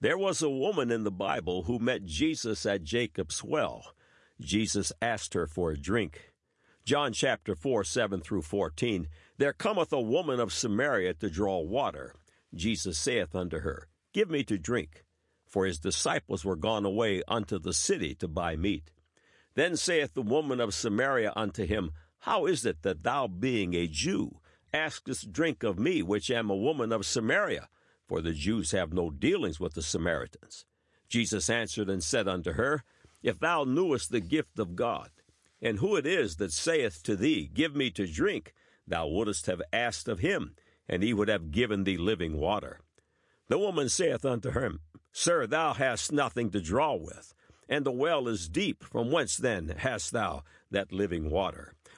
There was a woman in the Bible who met Jesus at Jacob's well. Jesus asked her for a drink. John chapter 4, 7 through 14. There cometh a woman of Samaria to draw water. Jesus saith unto her, Give me to drink. For his disciples were gone away unto the city to buy meat. Then saith the woman of Samaria unto him, How is it that thou, being a Jew, askest drink of me, which am a woman of Samaria? For the Jews have no dealings with the Samaritans. Jesus answered and said unto her, If thou knewest the gift of God, and who it is that saith to thee, Give me to drink, thou wouldst have asked of him, and he would have given thee living water. The woman saith unto him, Sir, thou hast nothing to draw with and the well is deep. From whence then hast thou that living water?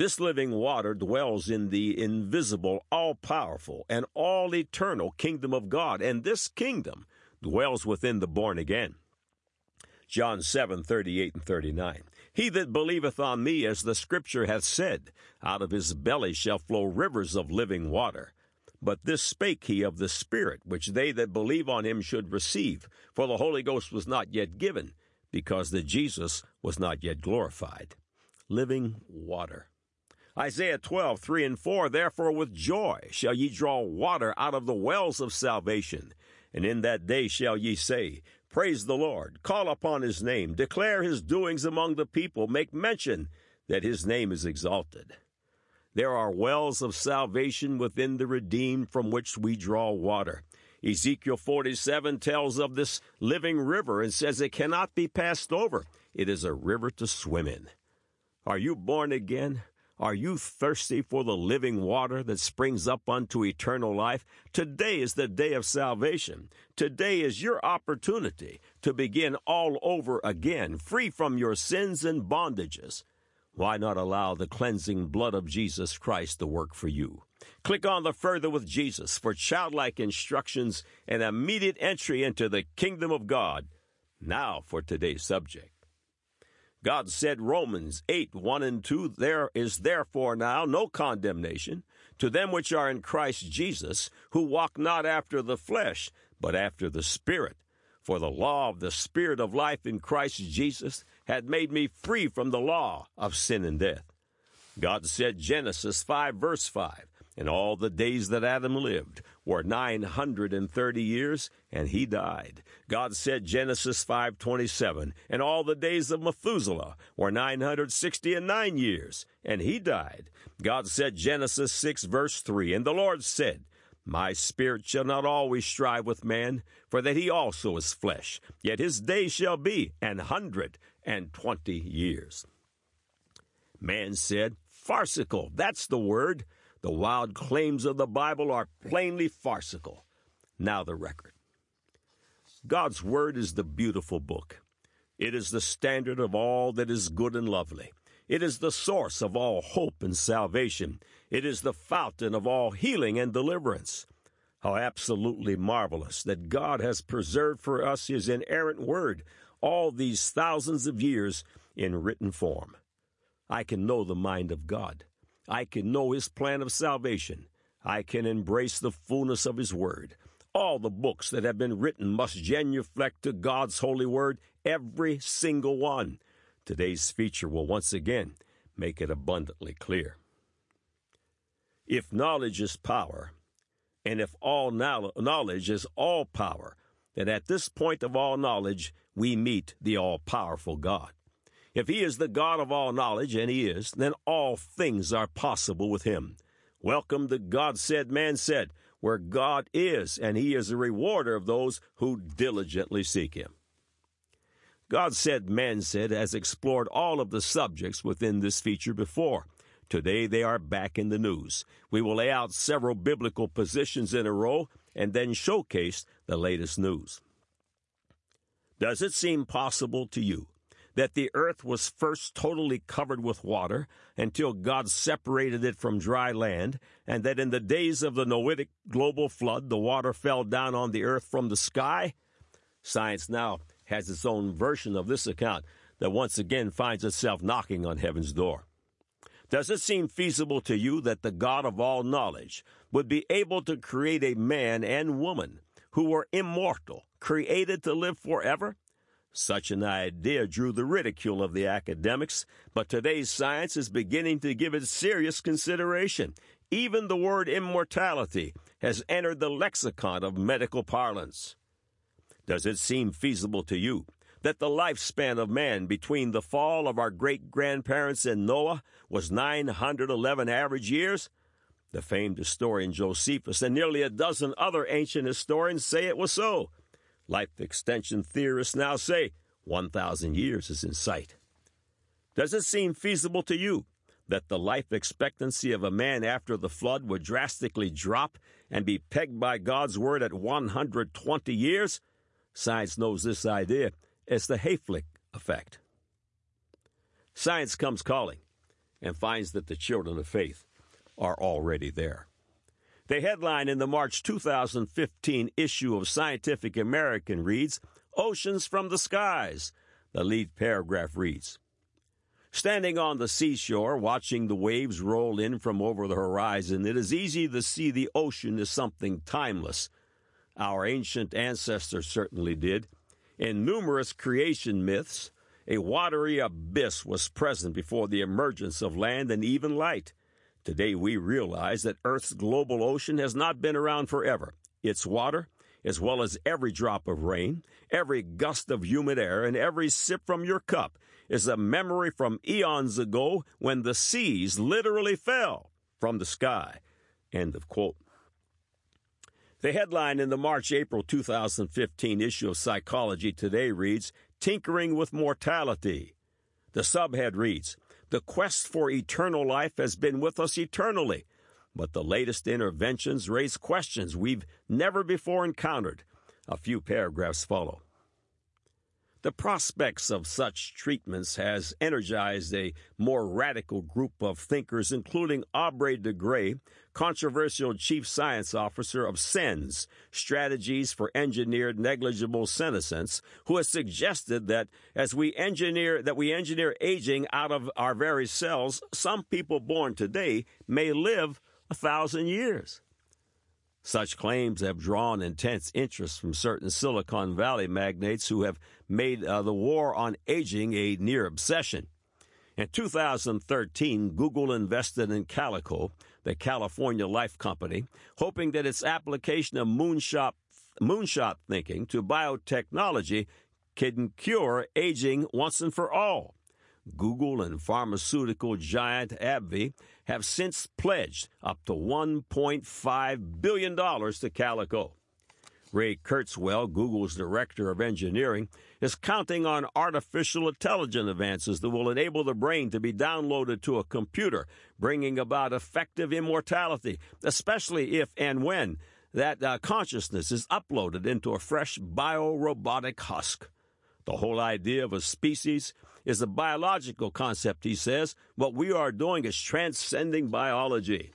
This living water dwells in the invisible, all powerful, and all eternal kingdom of God, and this kingdom dwells within the born again. John 7 38 and 39. He that believeth on me, as the scripture hath said, out of his belly shall flow rivers of living water. But this spake he of the Spirit, which they that believe on him should receive, for the Holy Ghost was not yet given, because that Jesus was not yet glorified. Living water. Isaiah 12, 3 and 4, Therefore with joy shall ye draw water out of the wells of salvation. And in that day shall ye say, Praise the Lord, call upon his name, declare his doings among the people, make mention that his name is exalted. There are wells of salvation within the redeemed from which we draw water. Ezekiel 47 tells of this living river and says it cannot be passed over. It is a river to swim in. Are you born again? Are you thirsty for the living water that springs up unto eternal life? Today is the day of salvation. Today is your opportunity to begin all over again, free from your sins and bondages. Why not allow the cleansing blood of Jesus Christ to work for you? Click on the Further with Jesus for childlike instructions and immediate entry into the kingdom of God. Now for today's subject. God said, Romans 8, 1 and 2, There is therefore now no condemnation to them which are in Christ Jesus, who walk not after the flesh, but after the Spirit. For the law of the Spirit of life in Christ Jesus had made me free from the law of sin and death. God said, Genesis 5, verse 5, and all the days that Adam lived were 930 years, and he died. God said Genesis 5:27, and all the days of Methuselah were 960 and 9 years, and he died. God said Genesis 6 verse 3, and the Lord said, my spirit shall not always strive with man, for that he also is flesh, yet his days shall be an hundred and twenty years. Man said, farcical, that's the word. The wild claims of the Bible are plainly farcical. Now, the record. God's Word is the beautiful book. It is the standard of all that is good and lovely. It is the source of all hope and salvation. It is the fountain of all healing and deliverance. How absolutely marvelous that God has preserved for us His inerrant Word all these thousands of years in written form. I can know the mind of God. I can know His plan of salvation. I can embrace the fullness of His Word. All the books that have been written must genuflect to God's holy Word, every single one. Today's feature will once again make it abundantly clear. If knowledge is power, and if all knowledge is all power, then at this point of all knowledge, we meet the all powerful God. If he is the God of all knowledge, and he is, then all things are possible with him. Welcome to God said, man said, where God is, and he is a rewarder of those who diligently seek him. God said, man said has explored all of the subjects within this feature before. Today they are back in the news. We will lay out several biblical positions in a row and then showcase the latest news. Does it seem possible to you that the earth was first totally covered with water until God separated it from dry land, and that in the days of the Noetic global flood, the water fell down on the earth from the sky? Science now has its own version of this account that once again finds itself knocking on heaven's door. Does it seem feasible to you that the God of all knowledge would be able to create a man and woman who were immortal, created to live forever? Such an idea drew the ridicule of the academics, but today's science is beginning to give it serious consideration. Even the word immortality has entered the lexicon of medical parlance. Does it seem feasible to you that the lifespan of man between the fall of our great grandparents and Noah was 911 average years? The famed historian Josephus and nearly a dozen other ancient historians say it was so. Life extension theorists now say 1,000 years is in sight. Does it seem feasible to you that the life expectancy of a man after the flood would drastically drop and be pegged by God's word at 120 years? Science knows this idea as the Hayflick effect. Science comes calling and finds that the children of faith are already there. The headline in the March 2015 issue of Scientific American reads Oceans from the Skies. The lead paragraph reads Standing on the seashore, watching the waves roll in from over the horizon, it is easy to see the ocean as something timeless. Our ancient ancestors certainly did. In numerous creation myths, a watery abyss was present before the emergence of land and even light. Today we realize that Earth's global ocean has not been around forever. Its water, as well as every drop of rain, every gust of humid air, and every sip from your cup, is a memory from eons ago when the seas literally fell from the sky. End of quote. The headline in the March April 2015 issue of Psychology Today reads Tinkering with Mortality. The subhead reads The quest for eternal life has been with us eternally, but the latest interventions raise questions we've never before encountered. A few paragraphs follow. The prospects of such treatments has energized a more radical group of thinkers, including Aubrey de Grey, controversial chief science officer of SENS, Strategies for Engineered Negligible Senescence, who has suggested that as we engineer that we engineer aging out of our very cells, some people born today may live a thousand years. Such claims have drawn intense interest from certain Silicon Valley magnates who have made uh, the war on aging a near obsession. In 2013, Google invested in Calico, the California Life Company, hoping that its application of moonshot, moonshot thinking to biotechnology can cure aging once and for all. Google and pharmaceutical giant AbbVie have since pledged up to $1.5 billion to Calico. Ray Kurzweil, Google's director of engineering, is counting on artificial intelligence advances that will enable the brain to be downloaded to a computer, bringing about effective immortality, especially if and when that uh, consciousness is uploaded into a fresh biorobotic husk. The whole idea of a species is a biological concept, he says. What we are doing is transcending biology.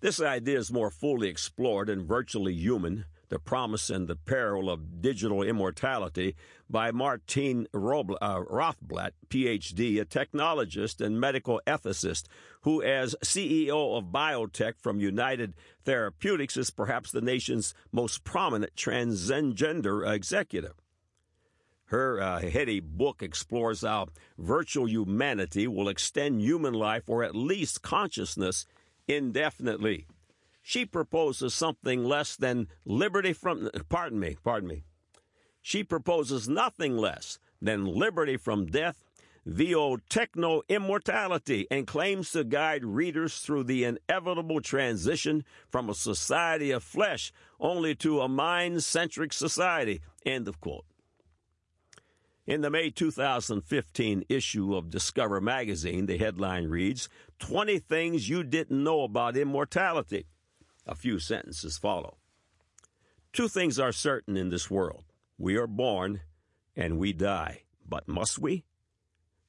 This idea is more fully explored in Virtually Human, The Promise and the Peril of Digital Immortality by Martine uh, Rothblatt, PhD, a technologist and medical ethicist, who, as CEO of biotech from United Therapeutics, is perhaps the nation's most prominent transgender executive. Her uh, heady book explores how virtual humanity will extend human life or at least consciousness indefinitely. She proposes something less than liberty from, pardon me, pardon me. She proposes nothing less than liberty from death via techno immortality and claims to guide readers through the inevitable transition from a society of flesh only to a mind centric society. End of quote. In the May 2015 issue of Discover magazine, the headline reads 20 Things You Didn't Know About Immortality. A few sentences follow. Two things are certain in this world we are born and we die, But must we?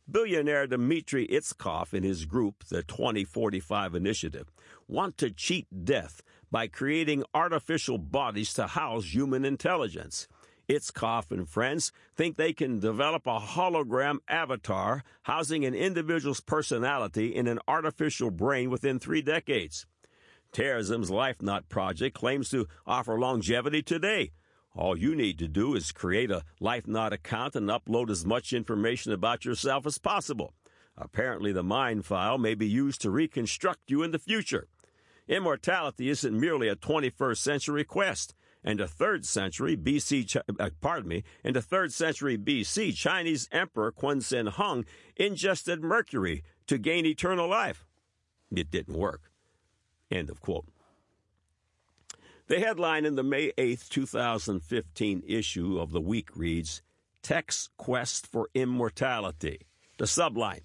Billionaire Dmitry Itskov and his group, the 2045 Initiative, want to cheat death by creating artificial bodies to house human intelligence. Itskov and friends think they can develop a hologram avatar housing an individual's personality in an artificial brain within three decades. Terasem's Life Knot project claims to offer longevity today. All you need to do is create a LifeNaut account and upload as much information about yourself as possible. Apparently, the mind file may be used to reconstruct you in the future. Immortality isn't merely a 21st century quest. In the third century BC, uh, pardon me, in the third century BC, Chinese Emperor Quinsheng Hung ingested mercury to gain eternal life. It didn't work. End of quote. The headline in the May 8, 2015 issue of the week reads Tech's Quest for Immortality. The subline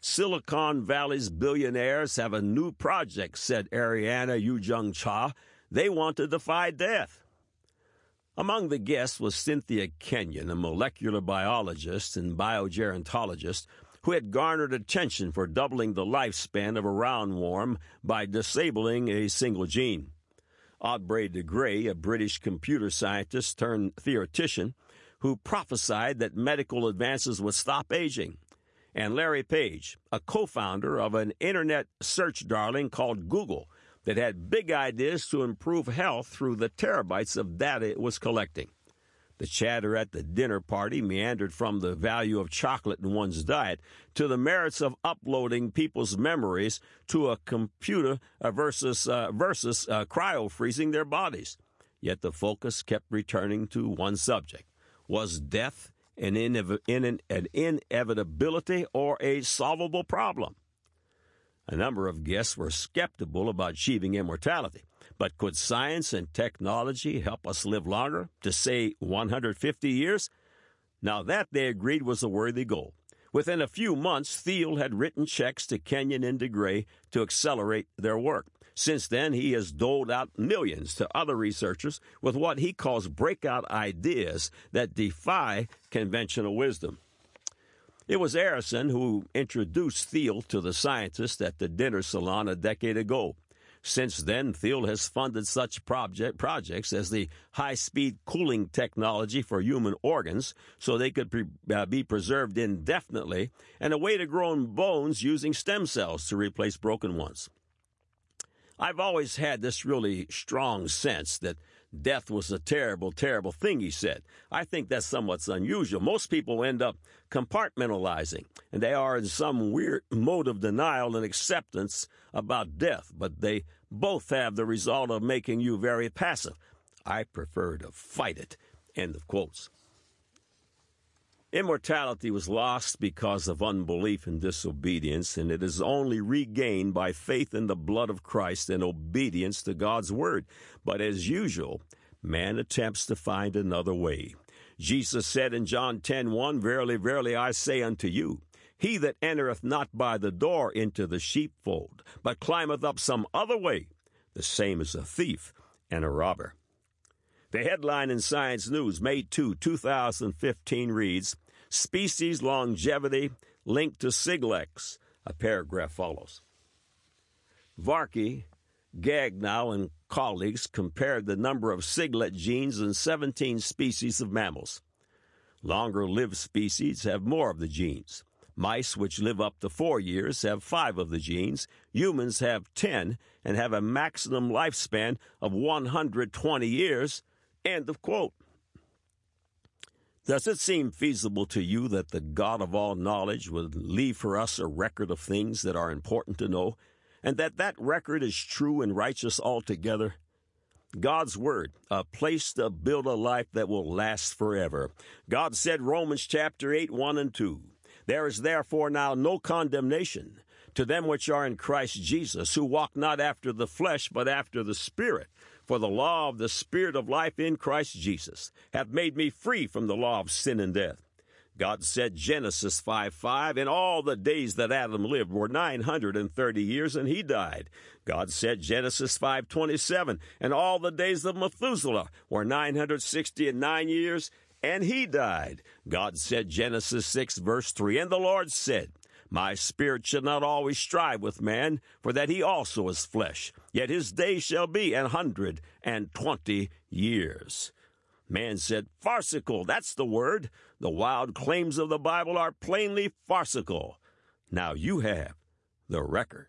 Silicon Valley's billionaires have a new project, said Ariana Eunjung Cha. They want to defy death. Among the guests was Cynthia Kenyon, a molecular biologist and biogerontologist who had garnered attention for doubling the lifespan of a roundworm by disabling a single gene. Aubrey de Grey, a British computer scientist turned theoretician, who prophesied that medical advances would stop aging, and Larry Page, a co founder of an internet search darling called Google that had big ideas to improve health through the terabytes of data it was collecting. The chatter at the dinner party meandered from the value of chocolate in one's diet to the merits of uploading people's memories to a computer versus, uh, versus uh, cryo freezing their bodies. Yet the focus kept returning to one subject was death an, inev- an inevitability or a solvable problem? A number of guests were skeptical about achieving immortality. But could science and technology help us live longer, to say 150 years? Now that they agreed was a worthy goal. Within a few months, Thiel had written checks to Kenyon and de Grey to accelerate their work. Since then, he has doled out millions to other researchers with what he calls breakout ideas that defy conventional wisdom. It was Arrison who introduced Thiel to the scientists at the dinner salon a decade ago. Since then, Thiel has funded such project, projects as the high speed cooling technology for human organs so they could pre, uh, be preserved indefinitely, and a way to grow bones using stem cells to replace broken ones. I've always had this really strong sense that death was a terrible, terrible thing, he said. I think that's somewhat unusual. Most people end up compartmentalizing, and they are in some weird mode of denial and acceptance about death, but they both have the result of making you very passive. I prefer to fight it. End of quotes. Immortality was lost because of unbelief and disobedience, and it is only regained by faith in the blood of Christ and obedience to God's word. But as usual, man attempts to find another way. Jesus said in John 10:1, Verily, verily, I say unto you, he that entereth not by the door into the sheepfold, but climbeth up some other way, the same is a thief and a robber. The headline in Science News, May 2, 2015 reads Species Longevity Linked to Siglecs. A paragraph follows. Varki, Gagneux, and colleagues compared the number of Siglec genes in 17 species of mammals. Longer lived species have more of the genes. Mice, which live up to four years, have five of the genes. Humans have 10 and have a maximum lifespan of 120 years. End of quote. Does it seem feasible to you that the God of all knowledge would leave for us a record of things that are important to know, and that that record is true and righteous altogether? God's Word, a place to build a life that will last forever. God said, Romans chapter 8, 1 and 2, There is therefore now no condemnation to them which are in Christ Jesus, who walk not after the flesh, but after the Spirit. For the law of the Spirit of life in Christ Jesus hath made me free from the law of sin and death. God said, Genesis 5 5, in all the days that Adam lived were 930 years, and he died. God said, Genesis 5 27, and all the days of Methuselah were 960 and nine years, and he died. God said, Genesis 6, verse 3, And the Lord said, My spirit shall not always strive with man, for that he also is flesh. Yet his days shall be an hundred and twenty years. Man said, Farcical, that's the word. The wild claims of the Bible are plainly farcical. Now you have the record.